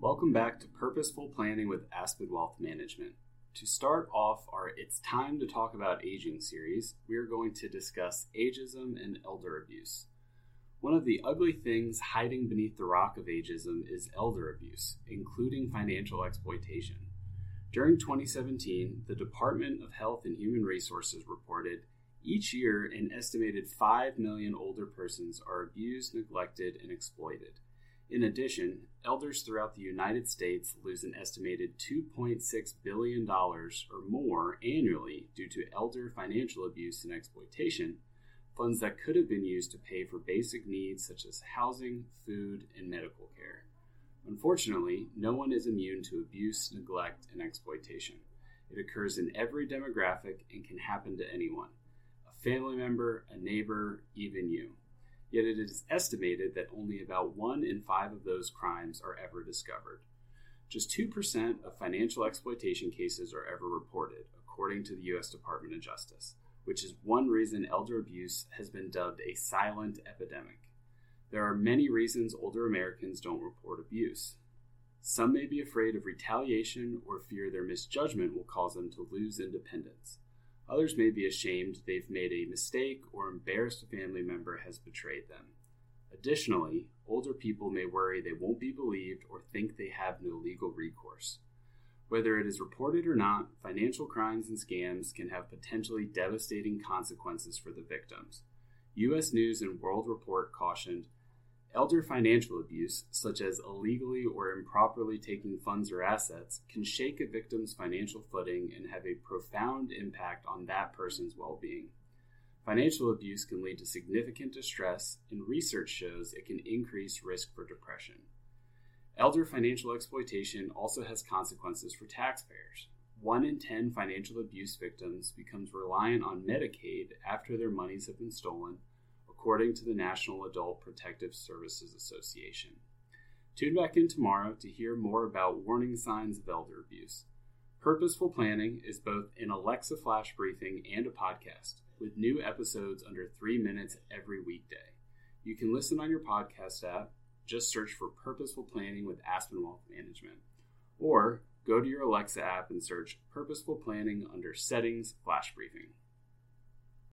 Welcome back to Purposeful Planning with Aspen Wealth Management. To start off our It's Time to Talk About Aging series, we are going to discuss ageism and elder abuse. One of the ugly things hiding beneath the rock of ageism is elder abuse, including financial exploitation. During 2017, the Department of Health and Human Resources reported each year an estimated 5 million older persons are abused, neglected, and exploited. In addition, elders throughout the United States lose an estimated $2.6 billion or more annually due to elder financial abuse and exploitation, funds that could have been used to pay for basic needs such as housing, food, and medical care. Unfortunately, no one is immune to abuse, neglect, and exploitation. It occurs in every demographic and can happen to anyone a family member, a neighbor, even you. Yet it is estimated that only about one in five of those crimes are ever discovered. Just 2% of financial exploitation cases are ever reported, according to the U.S. Department of Justice, which is one reason elder abuse has been dubbed a silent epidemic. There are many reasons older Americans don't report abuse. Some may be afraid of retaliation or fear their misjudgment will cause them to lose independence. Others may be ashamed they've made a mistake or embarrassed a family member has betrayed them. Additionally, older people may worry they won't be believed or think they have no legal recourse. Whether it is reported or not, financial crimes and scams can have potentially devastating consequences for the victims. U.S. News and World Report cautioned Elder financial abuse, such as illegally or improperly taking funds or assets, can shake a victim's financial footing and have a profound impact on that person's well being. Financial abuse can lead to significant distress, and research shows it can increase risk for depression. Elder financial exploitation also has consequences for taxpayers. One in 10 financial abuse victims becomes reliant on Medicaid after their monies have been stolen according to the National Adult Protective Services Association. Tune back in tomorrow to hear more about warning signs of elder abuse. Purposeful Planning is both an Alexa flash briefing and a podcast, with new episodes under three minutes every weekday. You can listen on your podcast app, just search for Purposeful Planning with Aspen Wealth Management, or go to your Alexa app and search Purposeful Planning under Settings Flash Briefing.